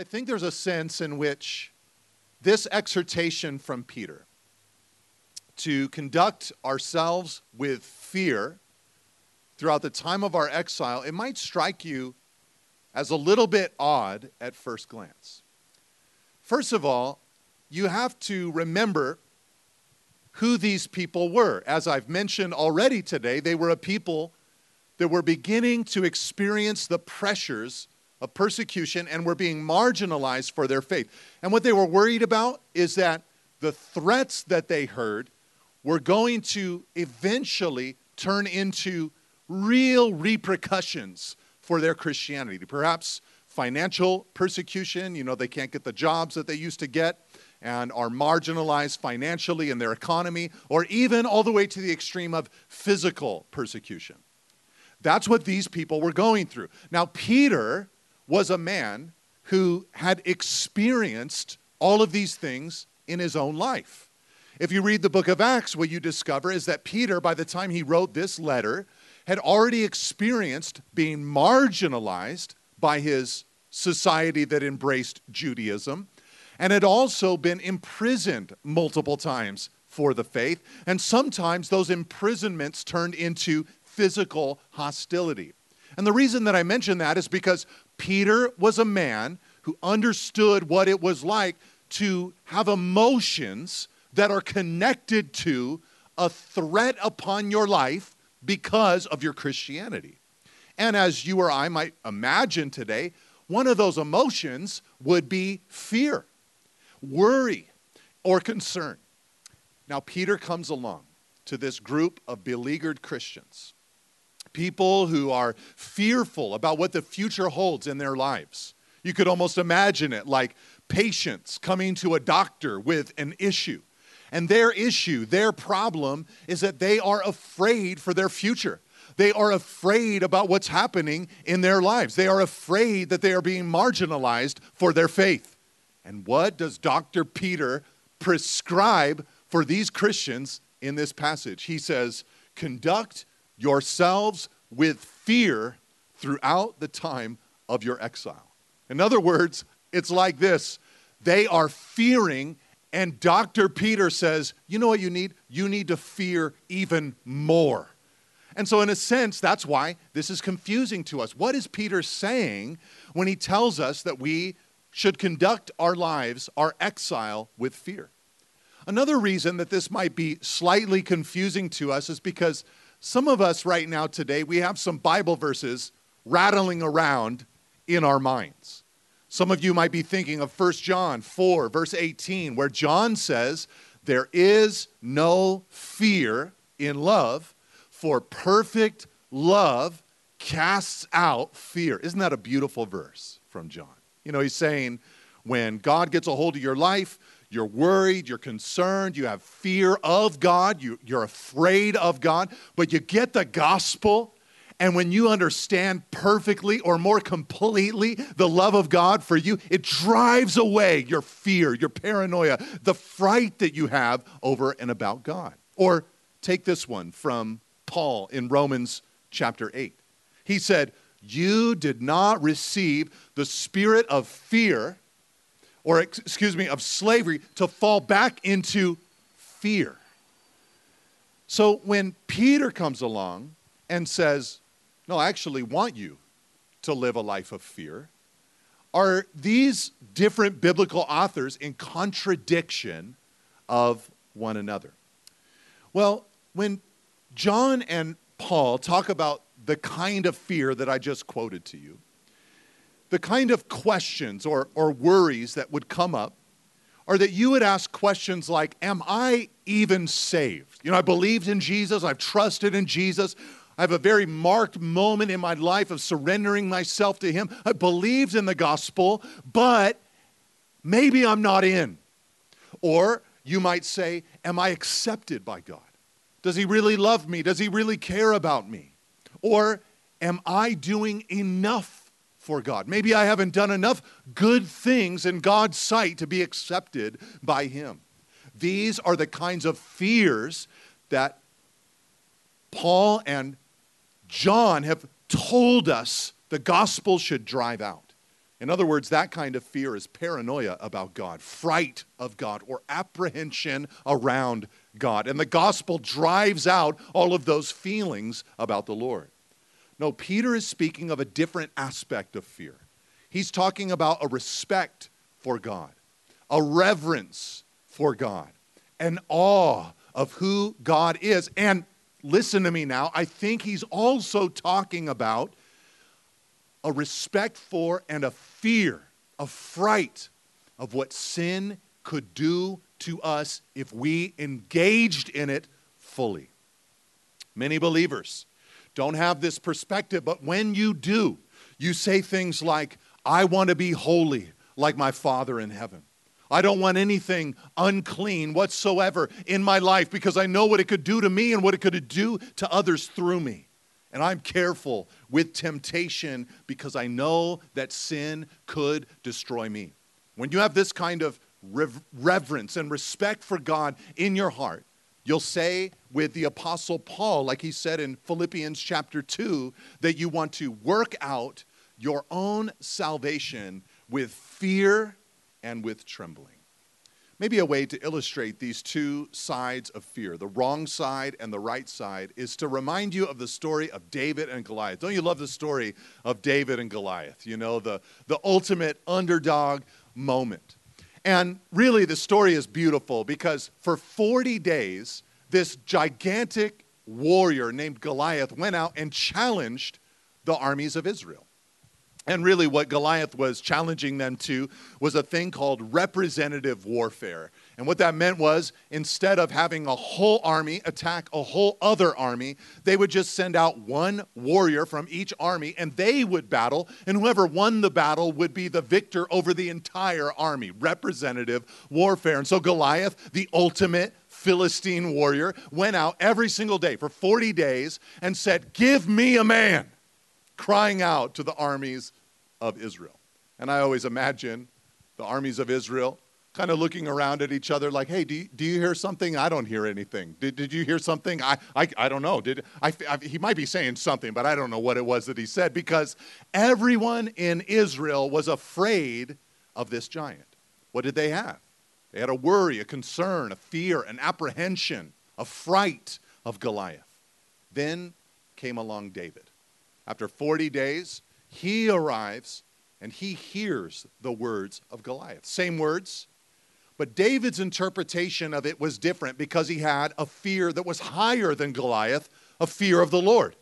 I think there's a sense in which this exhortation from Peter to conduct ourselves with fear throughout the time of our exile, it might strike you as a little bit odd at first glance. First of all, you have to remember who these people were. As I've mentioned already today, they were a people that were beginning to experience the pressures of persecution and were being marginalized for their faith. And what they were worried about is that the threats that they heard were going to eventually turn into real repercussions for their Christianity. Perhaps financial persecution, you know, they can't get the jobs that they used to get and are marginalized financially in their economy, or even all the way to the extreme of physical persecution. That's what these people were going through. Now, Peter was a man who had experienced all of these things in his own life. If you read the book of Acts, what you discover is that Peter, by the time he wrote this letter, had already experienced being marginalized by his society that embraced Judaism and had also been imprisoned multiple times for the faith. And sometimes those imprisonments turned into physical hostility. And the reason that I mention that is because Peter was a man who understood what it was like to have emotions that are connected to a threat upon your life because of your Christianity. And as you or I might imagine today, one of those emotions would be fear worry, or concern. Now, Peter comes along to this group of beleaguered Christians, people who are fearful about what the future holds in their lives. You could almost imagine it like patients coming to a doctor with an issue. And their issue, their problem, is that they are afraid for their future. They are afraid about what's happening in their lives. They are afraid that they are being marginalized for their faith. And what does Dr. Peter prescribe for these Christians in this passage? He says, Conduct yourselves with fear throughout the time of your exile. In other words, it's like this they are fearing, and Dr. Peter says, You know what you need? You need to fear even more. And so, in a sense, that's why this is confusing to us. What is Peter saying when he tells us that we should conduct our lives, our exile, with fear. Another reason that this might be slightly confusing to us is because some of us right now today, we have some Bible verses rattling around in our minds. Some of you might be thinking of 1 John 4, verse 18, where John says, There is no fear in love, for perfect love casts out fear. Isn't that a beautiful verse from John? You know, he's saying when God gets a hold of your life, you're worried, you're concerned, you have fear of God, you, you're afraid of God, but you get the gospel. And when you understand perfectly or more completely the love of God for you, it drives away your fear, your paranoia, the fright that you have over and about God. Or take this one from Paul in Romans chapter 8. He said, you did not receive the spirit of fear, or excuse me, of slavery, to fall back into fear. So when Peter comes along and says, No, I actually want you to live a life of fear, are these different biblical authors in contradiction of one another? Well, when John and Paul talk about the kind of fear that I just quoted to you, the kind of questions or, or worries that would come up are that you would ask questions like, Am I even saved? You know, I believed in Jesus, I've trusted in Jesus. I have a very marked moment in my life of surrendering myself to Him. I believed in the gospel, but maybe I'm not in. Or you might say, Am I accepted by God? Does He really love me? Does He really care about me? Or am I doing enough for God? Maybe I haven't done enough good things in God's sight to be accepted by Him. These are the kinds of fears that Paul and John have told us the gospel should drive out. In other words, that kind of fear is paranoia about God, fright of God, or apprehension around God. And the gospel drives out all of those feelings about the Lord. No, Peter is speaking of a different aspect of fear. He's talking about a respect for God, a reverence for God, an awe of who God is. And listen to me now, I think he's also talking about a respect for and a fear, a fright of what sin could do to us if we engaged in it fully. Many believers don't have this perspective, but when you do, you say things like, I want to be holy like my Father in heaven. I don't want anything unclean whatsoever in my life because I know what it could do to me and what it could do to others through me. And I'm careful with temptation because I know that sin could destroy me. When you have this kind of reverence and respect for God in your heart, you'll say with the Apostle Paul, like he said in Philippians chapter 2, that you want to work out your own salvation with fear and with trembling. Maybe a way to illustrate these two sides of fear, the wrong side and the right side, is to remind you of the story of David and Goliath. Don't you love the story of David and Goliath? You know, the, the ultimate underdog moment. And really, the story is beautiful because for 40 days, this gigantic warrior named Goliath went out and challenged the armies of Israel. And really, what Goliath was challenging them to was a thing called representative warfare. And what that meant was instead of having a whole army attack a whole other army, they would just send out one warrior from each army and they would battle. And whoever won the battle would be the victor over the entire army. Representative warfare. And so Goliath, the ultimate Philistine warrior, went out every single day for 40 days and said, Give me a man crying out to the armies of Israel. And I always imagine the armies of Israel kind of looking around at each other like, hey, do you, do you hear something? I don't hear anything. Did, did you hear something? I, I, I don't know. Did, I, I, he might be saying something, but I don't know what it was that he said because everyone in Israel was afraid of this giant. What did they have? They had a worry, a concern, a fear, an apprehension, a fright of Goliath. Then came along David. After 40 days, he arrives and he hears the words of Goliath. Same words, but David's interpretation of it was different because he had a fear that was higher than Goliath, a fear of the Lord.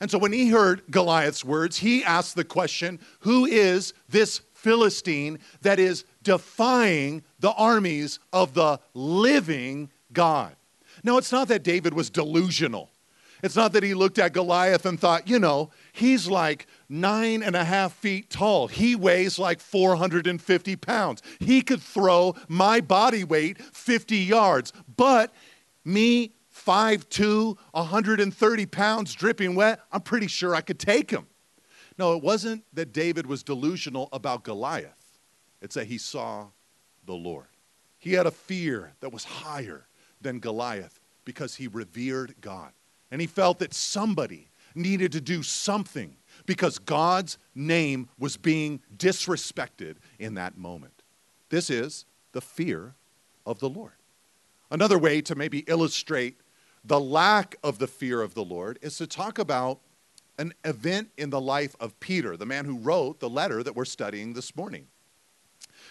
And so when he heard Goliath's words, he asked the question Who is this Philistine that is defying the armies of the living God? Now, it's not that David was delusional. It's not that he looked at Goliath and thought, you know, he's like nine and a half feet tall. He weighs like 450 pounds. He could throw my body weight 50 yards. But me, 5'2, 130 pounds, dripping wet, I'm pretty sure I could take him. No, it wasn't that David was delusional about Goliath, it's that he saw the Lord. He had a fear that was higher than Goliath because he revered God. And he felt that somebody needed to do something because God's name was being disrespected in that moment. This is the fear of the Lord. Another way to maybe illustrate the lack of the fear of the Lord is to talk about an event in the life of Peter, the man who wrote the letter that we're studying this morning.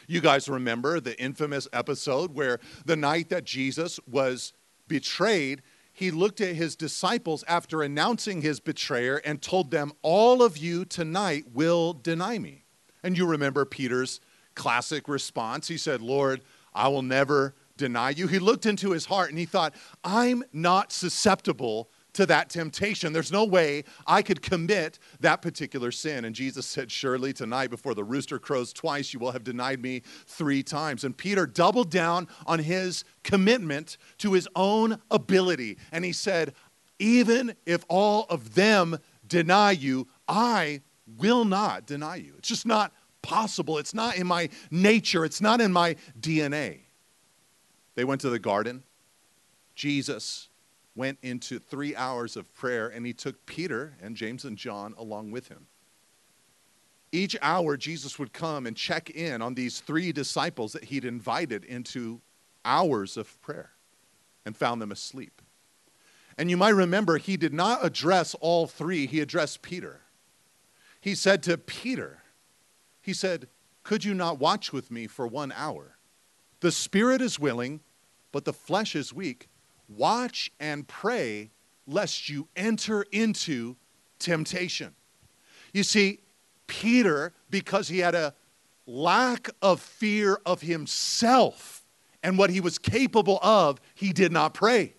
You guys remember the infamous episode where the night that Jesus was betrayed, he looked at his disciples after announcing his betrayer and told them, All of you tonight will deny me. And you remember Peter's classic response. He said, Lord, I will never deny you. He looked into his heart and he thought, I'm not susceptible to that temptation. There's no way I could commit that particular sin. And Jesus said, Surely tonight, before the rooster crows twice, you will have denied me three times. And Peter doubled down on his commitment to his own ability. And he said, Even if all of them deny you, I will not deny you. It's just not possible. It's not in my nature, it's not in my DNA. They went to the garden. Jesus went into three hours of prayer and he took Peter and James and John along with him. each hour, Jesus would come and check in on these three disciples that he'd invited into hours of prayer and found them asleep. And you might remember he did not address all three, he addressed Peter. He said to Peter, He said, Could you not watch with me for one hour? The spirit is willing, but the flesh is weak. Watch and pray lest you enter into temptation. You see, Peter, because he had a lack of fear of himself and what he was capable of, he did not pray.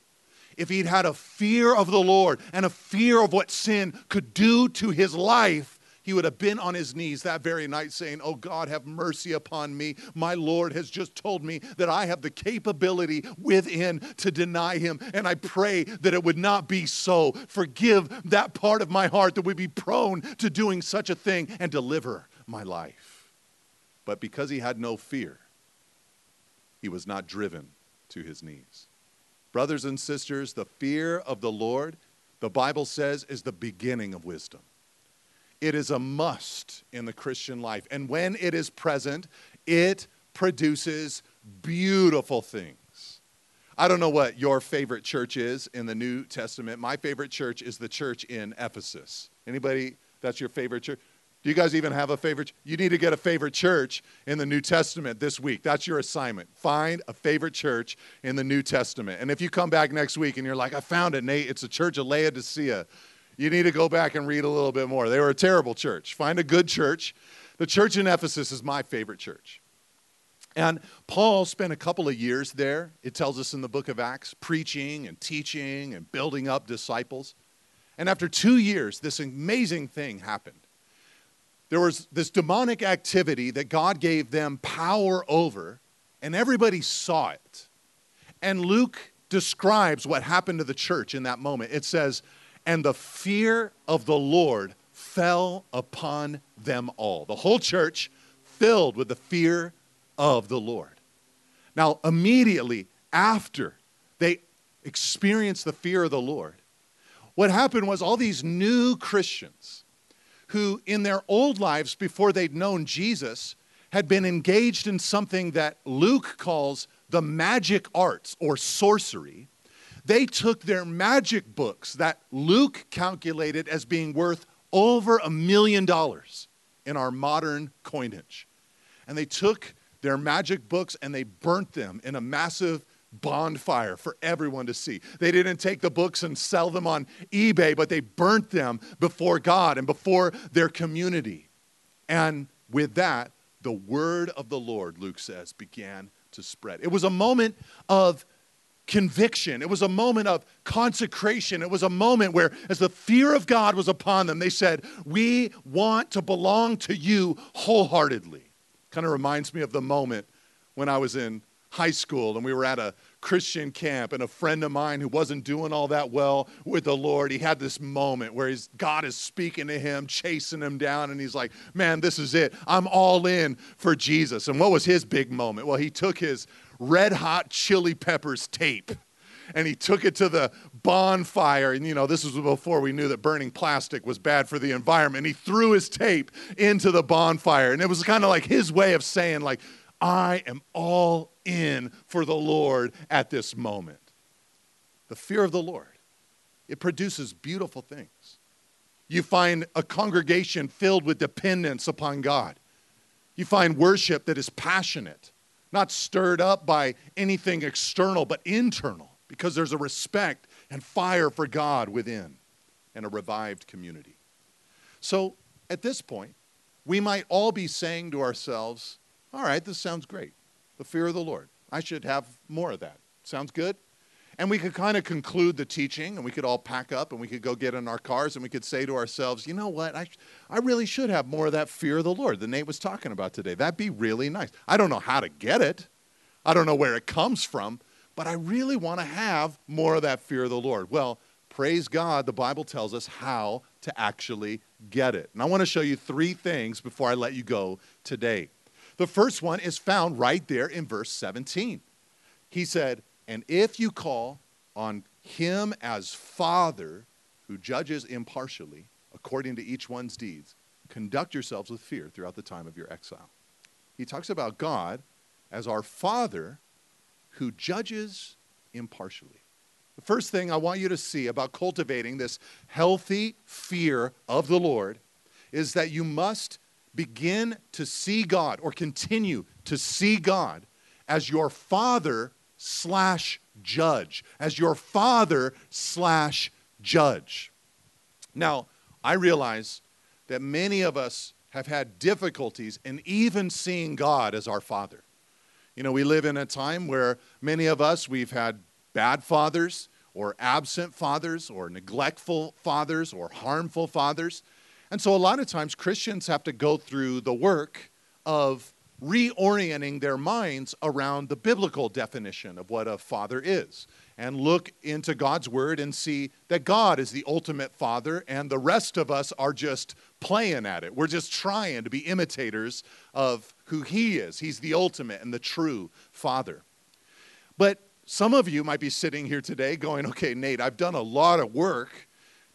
If he'd had a fear of the Lord and a fear of what sin could do to his life, he would have been on his knees that very night saying, Oh God, have mercy upon me. My Lord has just told me that I have the capability within to deny him. And I pray that it would not be so. Forgive that part of my heart that would be prone to doing such a thing and deliver my life. But because he had no fear, he was not driven to his knees. Brothers and sisters, the fear of the Lord, the Bible says, is the beginning of wisdom. It is a must in the Christian life. And when it is present, it produces beautiful things. I don't know what your favorite church is in the New Testament. My favorite church is the church in Ephesus. Anybody that's your favorite church? Do you guys even have a favorite? You need to get a favorite church in the New Testament this week. That's your assignment. Find a favorite church in the New Testament. And if you come back next week and you're like, I found it, Nate, it's the church of Laodicea you need to go back and read a little bit more. They were a terrible church. Find a good church. The church in Ephesus is my favorite church. And Paul spent a couple of years there, it tells us in the book of Acts, preaching and teaching and building up disciples. And after two years, this amazing thing happened. There was this demonic activity that God gave them power over, and everybody saw it. And Luke describes what happened to the church in that moment. It says, and the fear of the Lord fell upon them all. The whole church filled with the fear of the Lord. Now, immediately after they experienced the fear of the Lord, what happened was all these new Christians who, in their old lives before they'd known Jesus, had been engaged in something that Luke calls the magic arts or sorcery they took their magic books that Luke calculated as being worth over a million dollars in our modern coinage. And they took their magic books and they burnt them in a massive bonfire for everyone to see. They didn't take the books and sell them on eBay, but they burnt them before God and before their community. And with that, the word of the Lord, Luke says, began to spread. It was a moment of conviction. It was a moment of consecration. It was a moment where, as the fear of God was upon them, they said, We want to belong to you wholeheartedly. Kind of reminds me of the moment when I was in high school and we were at a Christian camp, and a friend of mine who wasn't doing all that well with the Lord, he had this moment where he's, God is speaking to him, chasing him down, and he's like, Man, this is it. I'm all in for Jesus. And what was his big moment? Well, he took his red hot chili peppers tape and he took it to the bonfire. And, you know, this was before we knew that burning plastic was bad for the environment. He threw his tape into the bonfire. And it was kind of like his way of saying, like, I am all in for the Lord at this moment. The fear of the Lord, it produces beautiful things. You find a congregation filled with dependence upon God. You find worship that is passionate not stirred up by anything external, but internal, because there's a respect and fire for God within and a revived community. So at this point, we might all be saying to ourselves, All right, this sounds great. The fear of the Lord. I should have more of that. Sounds good? And we could kind of conclude the teaching and we could all pack up and we could go get in our cars and we could say to ourselves, you know what? I, I really should have more of that fear of the Lord that Nate was talking about today. That'd be really nice. I don't know how to get it, I don't know where it comes from, but I really want to have more of that fear of the Lord. Well, praise God, the Bible tells us how to actually get it. And I want to show you three things before I let you go today. The first one is found right there in verse 17. He said, and if you call on him as Father who judges impartially according to each one's deeds, conduct yourselves with fear throughout the time of your exile. He talks about God as our Father who judges impartially. The first thing I want you to see about cultivating this healthy fear of the Lord is that you must begin to see God or continue to see God as your Father slash judge, as your Father slash judge. Now, I realize that many of us have had difficulties in even seeing God as our Father. You know, we live in a time where many of us, we've had bad fathers, or absent fathers, or neglectful fathers, or harmful fathers. And so a lot of times Christians have to go through the work of reorienting their minds around the biblical definition of what a father is and look into God's word and see that God is the ultimate father and the rest of us are just playing at it. We're just trying to be imitators of who he is. He's the ultimate and the true father. But some of you might be sitting here today going, okay, Nate, I've done a lot of work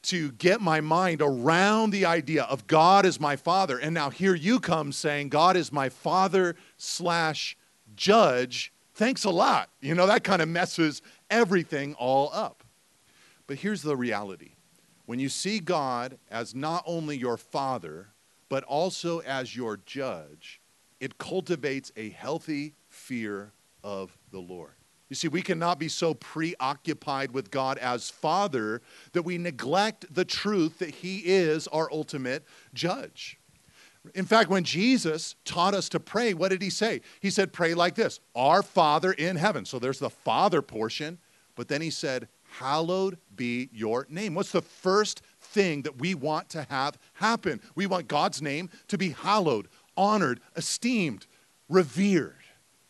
to get my mind around the idea of God as my father. And now here you come saying, God is my father slash judge. Thanks a lot. You know, that kind of messes everything all up. But here's the reality when you see God as not only your father, but also as your judge, it cultivates a healthy fear of the Lord. You see, we cannot be so preoccupied with God as Father that we neglect the truth that He is our ultimate judge. In fact, when Jesus taught us to pray, what did He say? He said, Pray like this Our Father in heaven. So there's the Father portion, but then He said, Hallowed be your name. What's the first thing that we want to have happen? We want God's name to be hallowed, honored, esteemed, revered.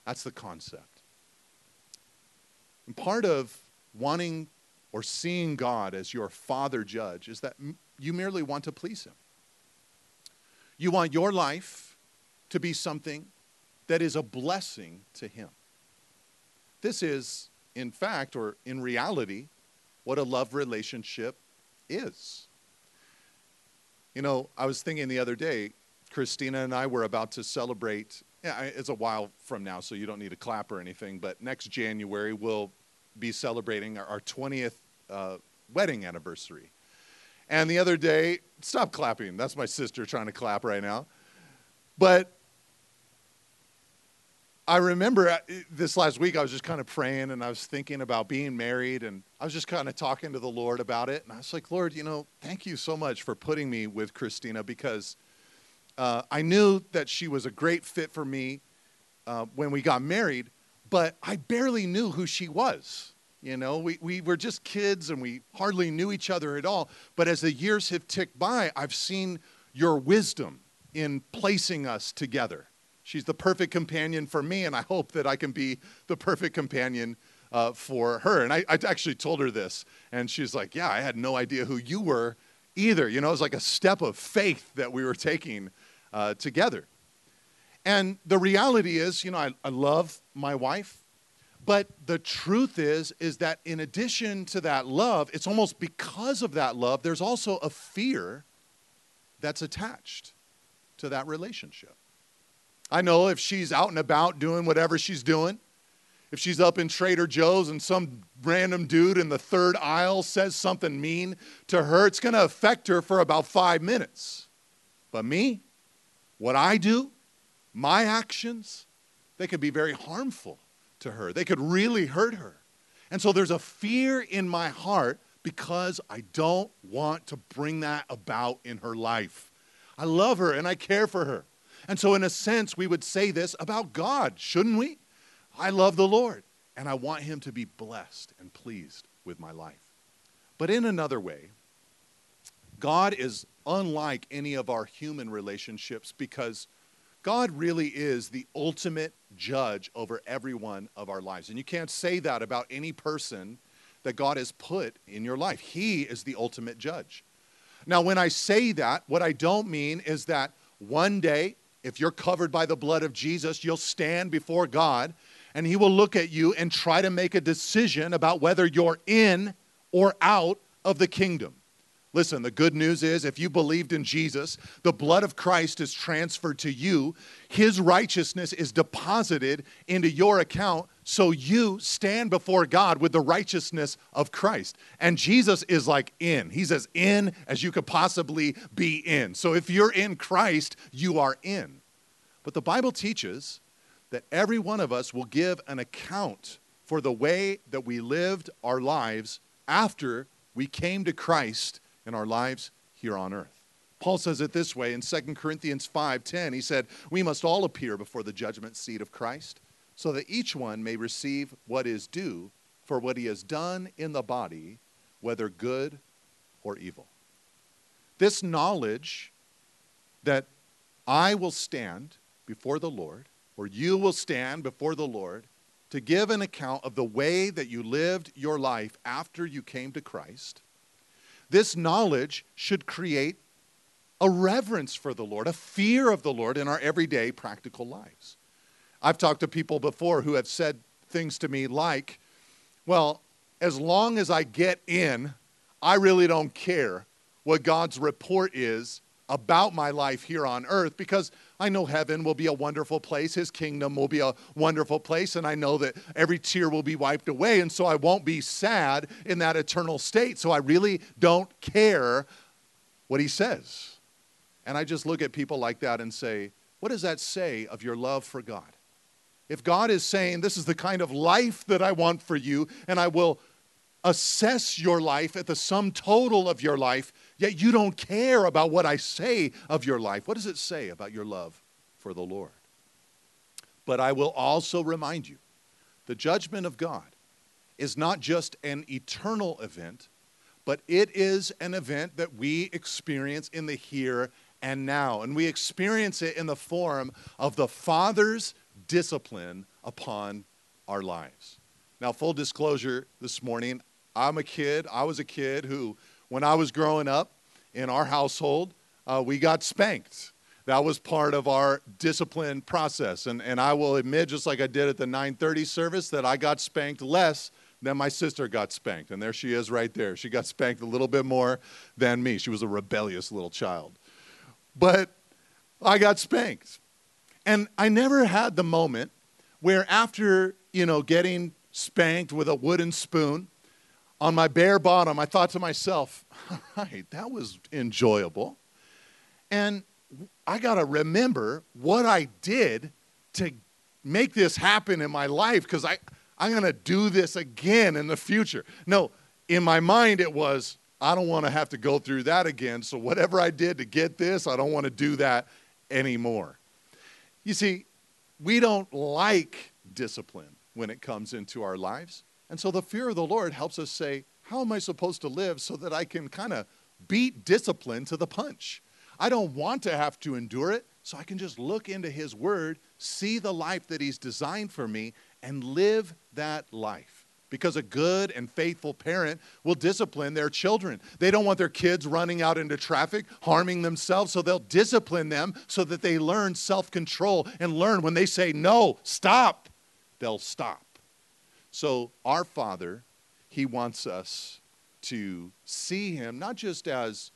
That's the concept. And part of wanting or seeing God as your father judge is that you merely want to please him. You want your life to be something that is a blessing to him. This is, in fact, or in reality, what a love relationship is. You know, I was thinking the other day, Christina and I were about to celebrate. Yeah, it's a while from now, so you don't need to clap or anything. But next January, we'll be celebrating our, 20th uh, wedding anniversary. And the other day, stop clapping. That's my sister trying to clap right now. But I remember uh, this last week, I was just kind of praying and I was thinking about being married and I was just kind of talking to the Lord about it. And I was like, Lord, you know, thank you so much for putting me with Christina because uh, I knew that she was a great fit for me uh, when we got married, but I barely knew who she was. You know, we, we were just kids and we hardly knew each other at all. But as the years have ticked by, I've seen your wisdom in placing us together. She's the perfect companion for me, and I hope that I can be the perfect companion uh, for her. And I, I actually told her this, and she's like, Yeah, I had no idea who you were either. You know, it was like a step of faith that we were taking uh, together. And the reality is, you know, I, I love my wife, but the truth is, is that in addition to that love, it's almost because of that love, there's also a fear that's attached to that relationship. I know if she's out and about doing whatever she's doing, if she's up in Trader Joe's and some random dude in the third aisle says something mean to her, it's going to affect her for about five minutes. But me, what I do, my actions, they could be very harmful to her. They could really hurt her. And so there's a fear in my heart because I don't want to bring that about in her life. I love her and I care for her. And so, in a sense, we would say this about God, shouldn't we? I love the Lord and I want him to be blessed and pleased with my life. But in another way, God is unlike any of our human relationships because God really is the ultimate judge over every one of our lives. And you can't say that about any person that God has put in your life. He is the ultimate judge. Now, when I say that, what I don't mean is that one day, if you're covered by the blood of Jesus, you'll stand before God and He will look at you and try to make a decision about whether you're in or out of the kingdom. Listen, the good news is if you believed in Jesus, the blood of Christ is transferred to you, his righteousness is deposited into your account, so you stand before God with the righteousness of Christ. And Jesus is like in. He's as in as you could possibly be in. So if you're in Christ, you are in. But the Bible teaches that every one of us will give an account for the way that we lived our lives after we came to Christ in our lives here on earth. Paul says it this way in 2 Corinthians 5:10. He said, "We must all appear before the judgment seat of Christ, so that each one may receive what is due for what he has done in the body, whether good or evil." This knowledge that I will stand before the Lord, or you will stand before the Lord to give an account of the way that you lived your life after you came to Christ, this knowledge should create a reverence for the Lord, a fear of the Lord in our everyday practical lives. I've talked to people before who have said things to me like, well, as long as I get in, I really don't care what God's report is about my life here on earth because I know heaven will be a wonderful place. His kingdom will be a wonderful place. And I know that every tear will be wiped away. And so I won't be sad in that eternal state. So I really don't care what he says. And I just look at people like that and say, what does that say of your love for God? If God is saying, this is the kind of life that I want for you, and I will assess your life at the sum total of your life, yet you don't care about what I say of your life. What does it say about your love for the Lord? But I will also remind you the judgment of God is not just an eternal event, but it is an event that we experience in the here and now. And we experience it in the form of the Father's discipline upon our lives. Now, full disclosure this morning, I'm a kid. I was a kid who, when I was growing up in our household, uh, we got spanked. That was part of our discipline process. And, and I will admit, just like I did at the 930 service, that I got spanked less than my sister got spanked. And there she is right there. She got spanked a little bit more than me. She was a rebellious little child. But I got spanked. And I never had the moment where after, you know, getting spanked with a wooden spoon, on my bare bottom, I thought to myself, all right, that was enjoyable. And I got to remember what I did to make this happen in my life because I, I'm going to do this again in the future. No, in my mind, it was, I don't want to have to go through that again. So, whatever I did to get this, I don't want to do that anymore. You see, we don't like discipline when it comes into our lives. And so the fear of the Lord helps us say, how am I supposed to live so that I can kind of beat discipline to the punch? I don't want to have to endure it, so I can just look into His Word, see the life that He's designed for me, and live that life. Because a good and faithful parent will discipline their children. They don't want their kids running out into traffic, harming themselves, so they'll discipline them so that they learn self control and learn when they say, no, stop, they'll stop. So, our Father, He wants us to see Him not just as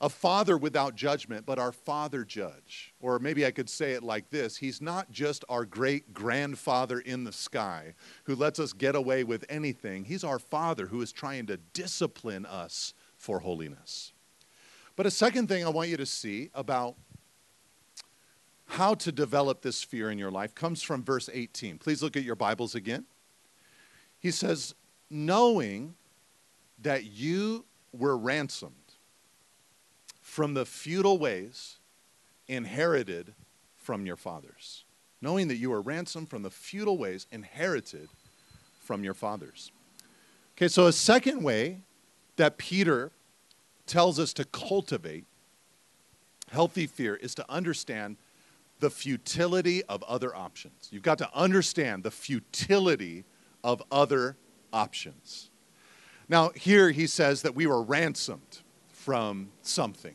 a father without judgment, but our father judge. Or maybe I could say it like this He's not just our great grandfather in the sky who lets us get away with anything. He's our father who is trying to discipline us for holiness. But a second thing I want you to see about how to develop this fear in your life comes from verse 18. Please look at your Bibles again. He says, knowing that you were ransomed from the futile ways inherited from your fathers. Knowing that you were ransomed from the futile ways inherited from your fathers. Okay, so a second way that Peter tells us to cultivate healthy fear is to understand the futility of other options. You've got to understand the futility of other options. Now, here he says that we were ransomed from something.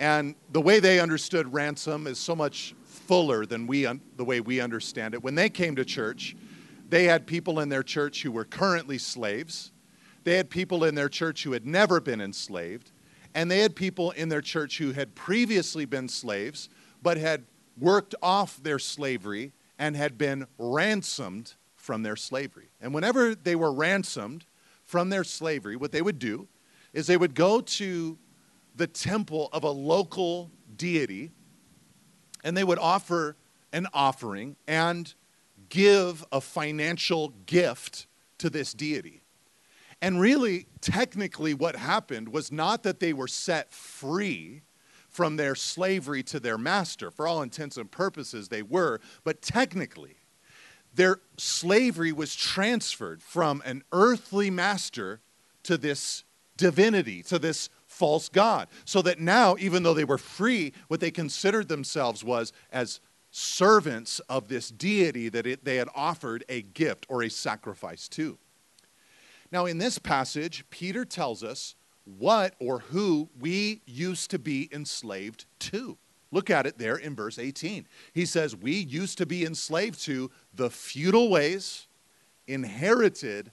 And the way they understood ransom is so much fuller than we un- the way we understand it. When they came to church, they had people in their church who were currently slaves. They had people in their church who had never been enslaved, and they had people in their church who had previously been slaves, but had worked off their slavery and had been ransomed from their slavery. And whenever they were ransomed from their slavery, what they would do is they would go to the temple of a local deity and they would offer an offering and give a financial gift to this deity. And really, technically, what happened was not that they were set free from their slavery to their master. For all intents and purposes, they were, but technically, their slavery was transferred from an earthly master to this divinity, to this false god. So that now, even though they were free, what they considered themselves was as servants of this deity that it, they had offered a gift or a sacrifice to. Now, in this passage, Peter tells us what or who we used to be enslaved to. Look at it there in verse 18. He says, We used to be enslaved to the futile ways inherited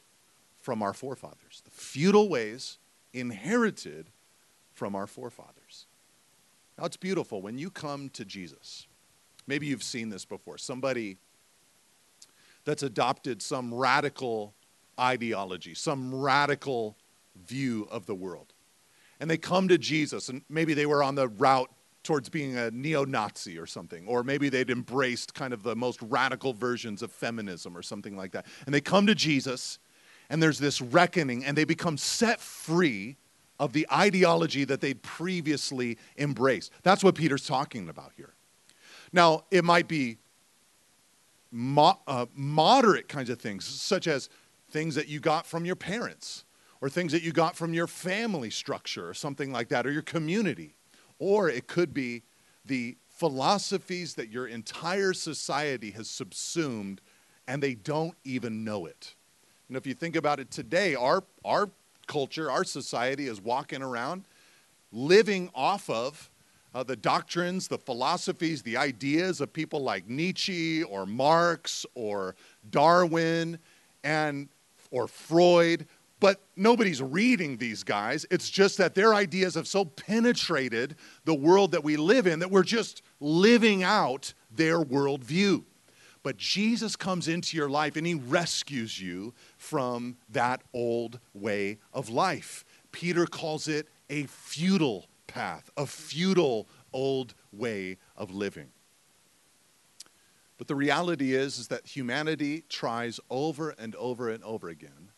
from our forefathers. The futile ways inherited from our forefathers. Now, it's beautiful when you come to Jesus. Maybe you've seen this before. Somebody that's adopted some radical ideology, some radical view of the world. And they come to Jesus, and maybe they were on the route towards being a neo Nazi or something, or maybe they'd embraced kind of the most radical versions of feminism or something like that. And they come to Jesus, and there's this reckoning, and they become set free of the ideology that they'd previously embraced. That's what Peter's talking about here. Now, it might be mo- uh, moderate kinds of things, such as things that you got from your parents, or things that you got from your family structure, or something like that, or your community. Or it could be the philosophies that your entire society has subsumed and they don't even know it. And if you think about it today, our, our culture, our society is walking around living off of uh, the doctrines, the philosophies, the ideas of people like Nietzsche or Marx or Darwin and or Freud, but nobody's reading these guys. It's just that their ideas have so penetrated the world that we live in that we're just living out their worldview. But Jesus comes into your life and he rescues you from that old way of life. Peter calls it a futile path, a futile old way of living. But the reality is, is that humanity tries over and over and over again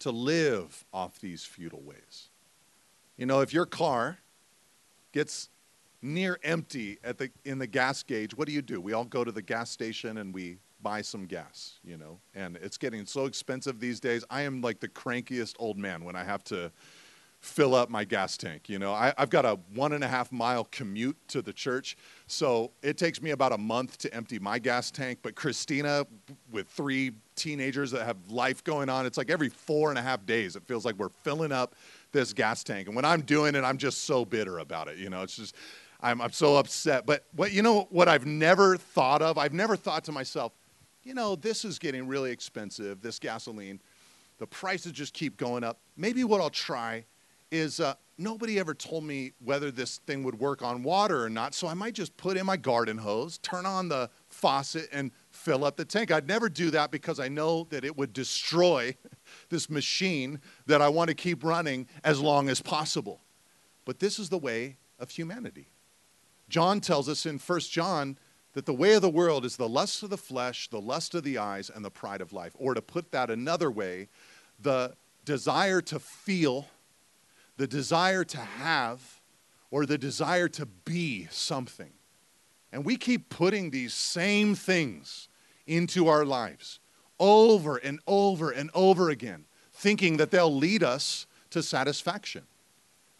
to live off these futile ways. You know, if your car gets near empty at the, in the gas gauge, what do you do? We all go to the gas station and we buy some gas, you know, and it's getting so expensive these days. I am like the crankiest old man when I have to fill up my gas tank. You know, I, have got a one and a half mile commute to the church, so it takes me about a month to empty my gas tank. But Christina, with three teenagers that have life going on, it's like every four and a half days, it feels like we're filling up this gas tank. And when I'm doing it, I'm just so bitter about it. You know, it's just. I'm, I'm so upset. But what you know what I've never thought of? I've never thought to myself, you know, this is getting really expensive, this gasoline. The prices just keep going up. Maybe what I'll try is uh, nobody ever told me whether this thing would work on water or not, so I might just put in my garden hose, turn on the faucet, and fill up the tank. I'd never do that because I know that it would destroy this machine that I want to keep running as long as possible. But this is the way of humanity. John tells us in 1 John that the way of the world is the lust of the flesh, the lust of the eyes, and the pride of life. Or to put that another way, the desire to feel the desire to have or the desire to be something. And we keep putting these same things into our lives over and over and over again, thinking that they'll lead us to satisfaction.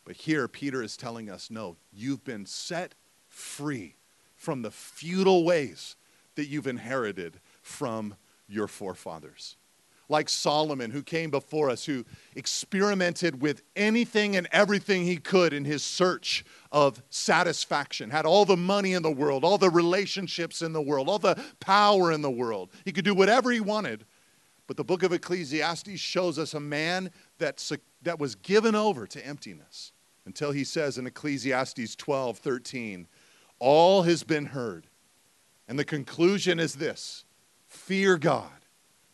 But here, Peter is telling us no, you've been set free from the futile ways that you've inherited from your forefathers like Solomon, who came before us, who experimented with anything and everything he could in his search of satisfaction, had all the money in the world, all the relationships in the world, all the power in the world. He could do whatever he wanted. But the book of Ecclesiastes shows us a man that, that was given over to emptiness until he says in Ecclesiastes 12 13, all has been heard. And the conclusion is this fear God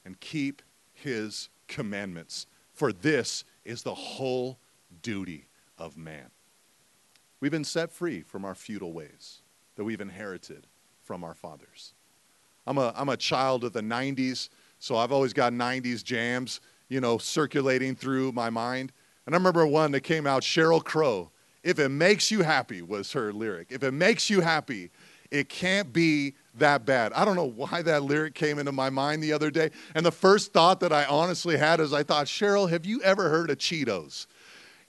and keep his commandments, for this is the whole duty of man. We've been set free from our futile ways that we've inherited from our fathers. I'm a, I'm a child of the 90s, so I've always got 90s jams, you know, circulating through my mind. And I remember one that came out, Sheryl Crow. If it makes you happy was her lyric. If it makes you happy, it can't be that bad. I don't know why that lyric came into my mind the other day. And the first thought that I honestly had is I thought, Sheryl, have you ever heard of Cheetos?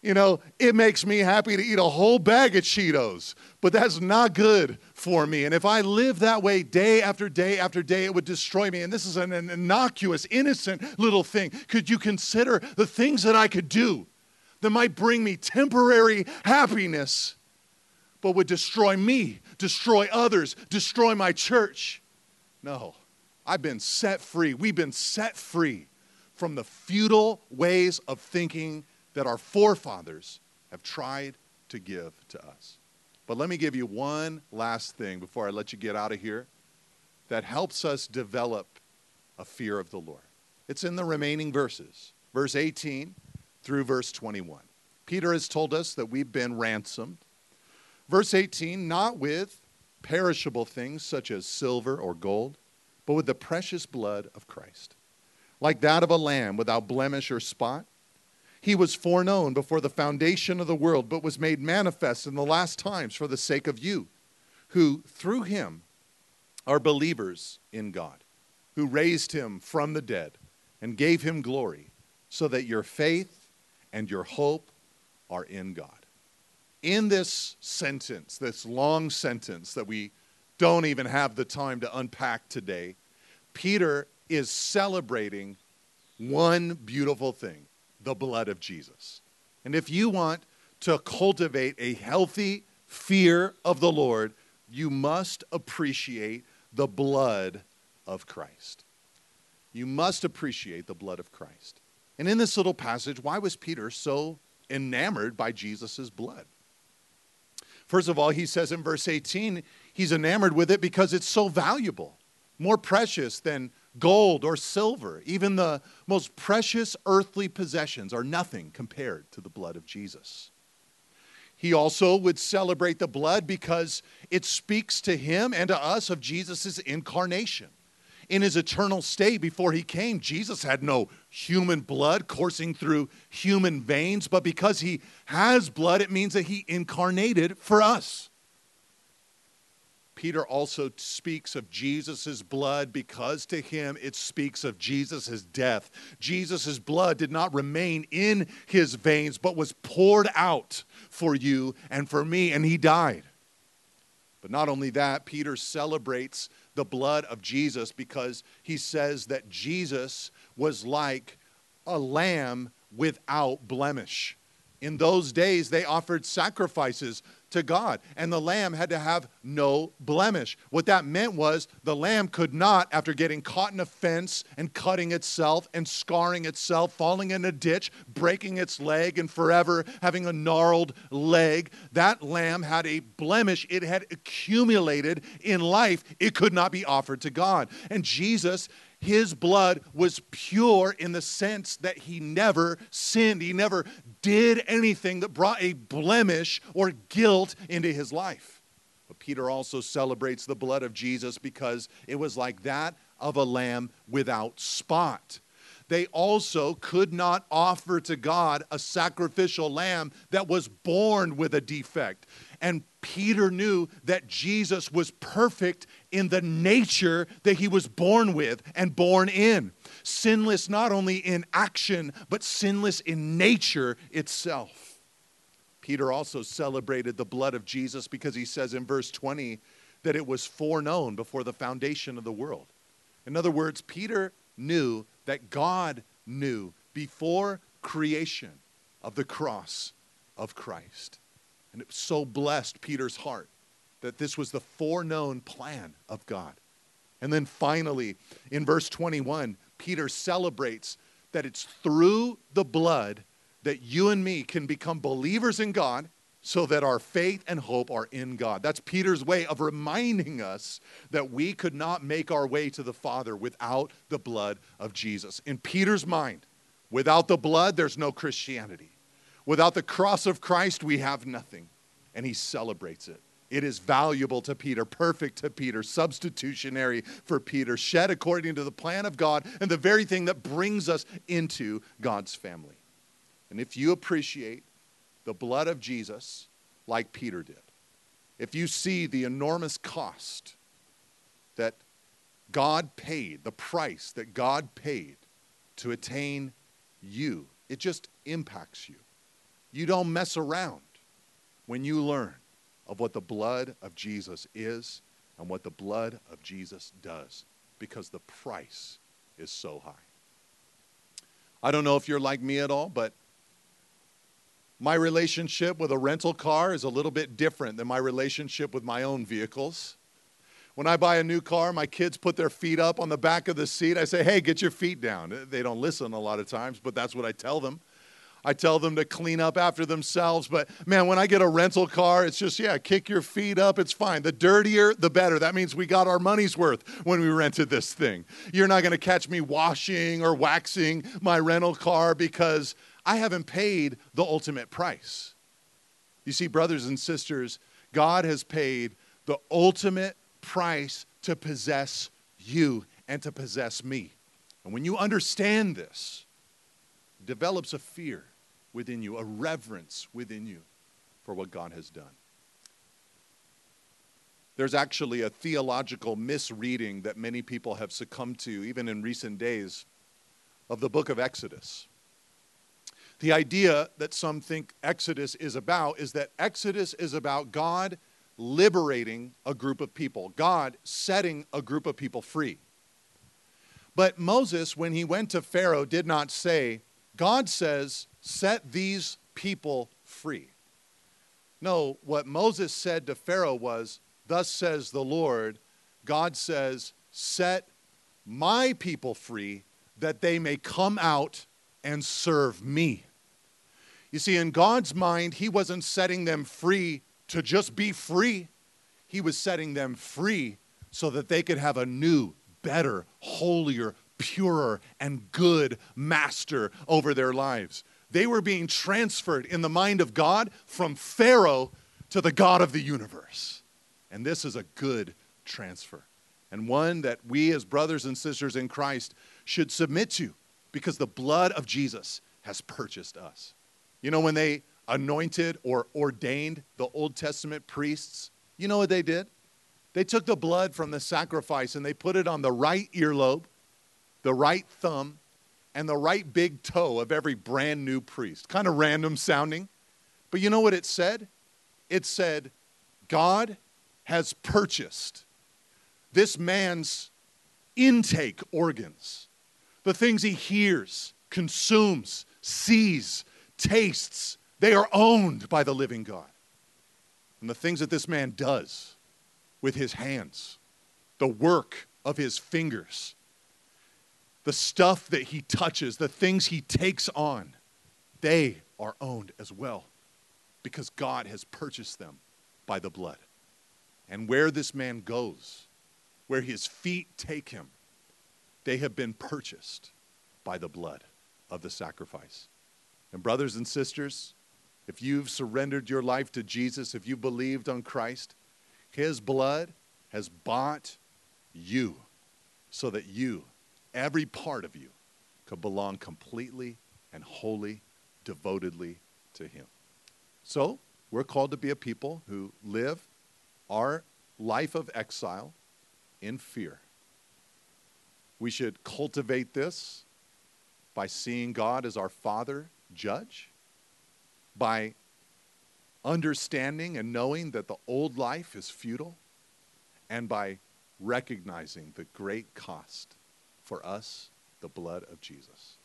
You know, it makes me happy to eat a whole bag of Cheetos, but that's not good for me. And if I live that way day after day after day, it would destroy me. And this is an, an innocuous, innocent little thing. Could you consider the things that I could do that might bring me temporary happiness, but would destroy me, destroy others, destroy my church? No, I've been set free. We've been set free from the futile ways of thinking that our forefathers have tried to give to us. But let me give you one last thing before I let you get out of here that helps us develop a fear of the Lord. It's in the remaining verses, verse 18 through verse 21. Peter has told us that we've been ransomed. Verse 18, not with perishable things such as silver or gold, but with the precious blood of Christ, like that of a lamb without blemish or spot. He was foreknown before the foundation of the world, but was made manifest in the last times for the sake of you, who through him are believers in God, who raised him from the dead and gave him glory, so that your faith and your hope are in God. In this sentence, this long sentence that we don't even have the time to unpack today, Peter is celebrating one beautiful thing the blood of Jesus. And if you want to cultivate a healthy fear of the Lord, you must appreciate the blood of Christ. You must appreciate the blood of Christ. And in this little passage, why was Peter so enamored by Jesus' blood? First of all, he says in verse 18, he's enamored with it because it's so valuable, more precious than gold or silver, even the most precious earthly possessions are nothing compared to the blood of Jesus. He also would celebrate the blood because it speaks to him and to us of Jesus' incarnation. In his eternal state before he came, Jesus had no human blood coursing through human veins, but because he has blood, it means that he incarnated for us. Peter also speaks of Jesus' blood because to him it speaks of Jesus' death. Jesus' blood did not remain in his veins, but was poured out for you and for me, and he died. But not only that, Peter celebrates the blood of Jesus because he says that Jesus was like a lamb without blemish. In those days, they offered sacrifices to God. And the lamb had to have no blemish. What that meant was the lamb could not, after getting caught in a fence and cutting itself and scarring itself, falling in a ditch, breaking its leg, and forever having a gnarled leg, that lamb had a blemish. It had accumulated in life. It could not be offered to God. And Jesus his blood was pure in the sense that he never sinned. He never did anything that brought a blemish or guilt into his life. But Peter also celebrates the blood of Jesus because it was like that of a lamb without spot. They also could not offer to God a sacrificial lamb that was born with a defect. And Peter knew that Jesus was perfect in the nature that he was born with and born in. Sinless not only in action, but sinless in nature itself. Peter also celebrated the blood of Jesus because he says in verse 20 that it was foreknown before the foundation of the world. In other words, Peter knew that God knew before creation of the cross of Christ. And it so blessed Peter's heart that this was the foreknown plan of God. And then finally, in verse 21, Peter celebrates that it's through the blood that you and me can become believers in God so that our faith and hope are in God. That's Peter's way of reminding us that we could not make our way to the Father without the blood of Jesus. In Peter's mind, without the blood, there's no Christianity. Without the cross of Christ, we have nothing. And he celebrates it. It is valuable to Peter, perfect to Peter, substitutionary for Peter, shed according to the plan of God, and the very thing that brings us into God's family. And if you appreciate the blood of Jesus like Peter did, if you see the enormous cost that God paid, the price that God paid to attain you, it just impacts you. You don't mess around when you learn of what the blood of Jesus is and what the blood of Jesus does because the price is so high. I don't know if you're like me at all, but my relationship with a rental car is a little bit different than my relationship with my own vehicles. When I buy a new car, my kids put their feet up on the back of the seat. I say, hey, get your feet down. They don't listen a lot of times, but that's what I tell them. I tell them to clean up after themselves. But man, when I get a rental car, it's just, yeah, kick your feet up. It's fine. The dirtier, the better. That means we got our money's worth when we rented this thing. You're not going to catch me washing or waxing my rental car because I haven't paid the ultimate price. You see, brothers and sisters, God has paid the ultimate price to possess you and to possess me. And when you understand this, develops a fear within you, a reverence within you for what God has done. There's actually a theological misreading that many people have succumbed to, even in recent days, of the book of Exodus. The idea that some think Exodus is about is that Exodus is about God liberating a group of people, God setting a group of people free. But Moses, when he went to Pharaoh, did not say, God says, set these people free. No, what Moses said to Pharaoh was, Thus says the Lord, God says, Set my people free that they may come out and serve me. You see, in God's mind, He wasn't setting them free to just be free, He was setting them free so that they could have a new, better, holier, purer, and good master over their lives. They were being transferred in the mind of God from Pharaoh to the God of the universe. And this is a good transfer, and one that we as brothers and sisters in Christ should submit to because the blood of Jesus has purchased us. You know, when they anointed or ordained the Old Testament priests, you know what they did? They took the blood from the sacrifice and they put it on the right earlobe, the right thumb, and the right big toe of every brand new priest. Kind of random sounding. But you know what it said? It said, God has purchased this man's intake organs, the things he hears, consumes, sees, tastes, they are owned by the living God. And the things that this man does with his hands, the work of his fingers, the stuff that he touches, the things he takes on, they are owned as well because God has purchased them by the blood. And where this man goes, where his feet take him, they have been purchased by the blood of the sacrifice. And, brothers and sisters, if you've surrendered your life to Jesus, if you believed on Christ, his blood has bought you so that you every part of you could belong completely and wholly, devotedly to Him. So, we're called to be a people who live our life of exile in fear. We should cultivate this by seeing God as our Father judge, by understanding and knowing that the old life is futile, and by recognizing the great cost for us the blood of Jesus.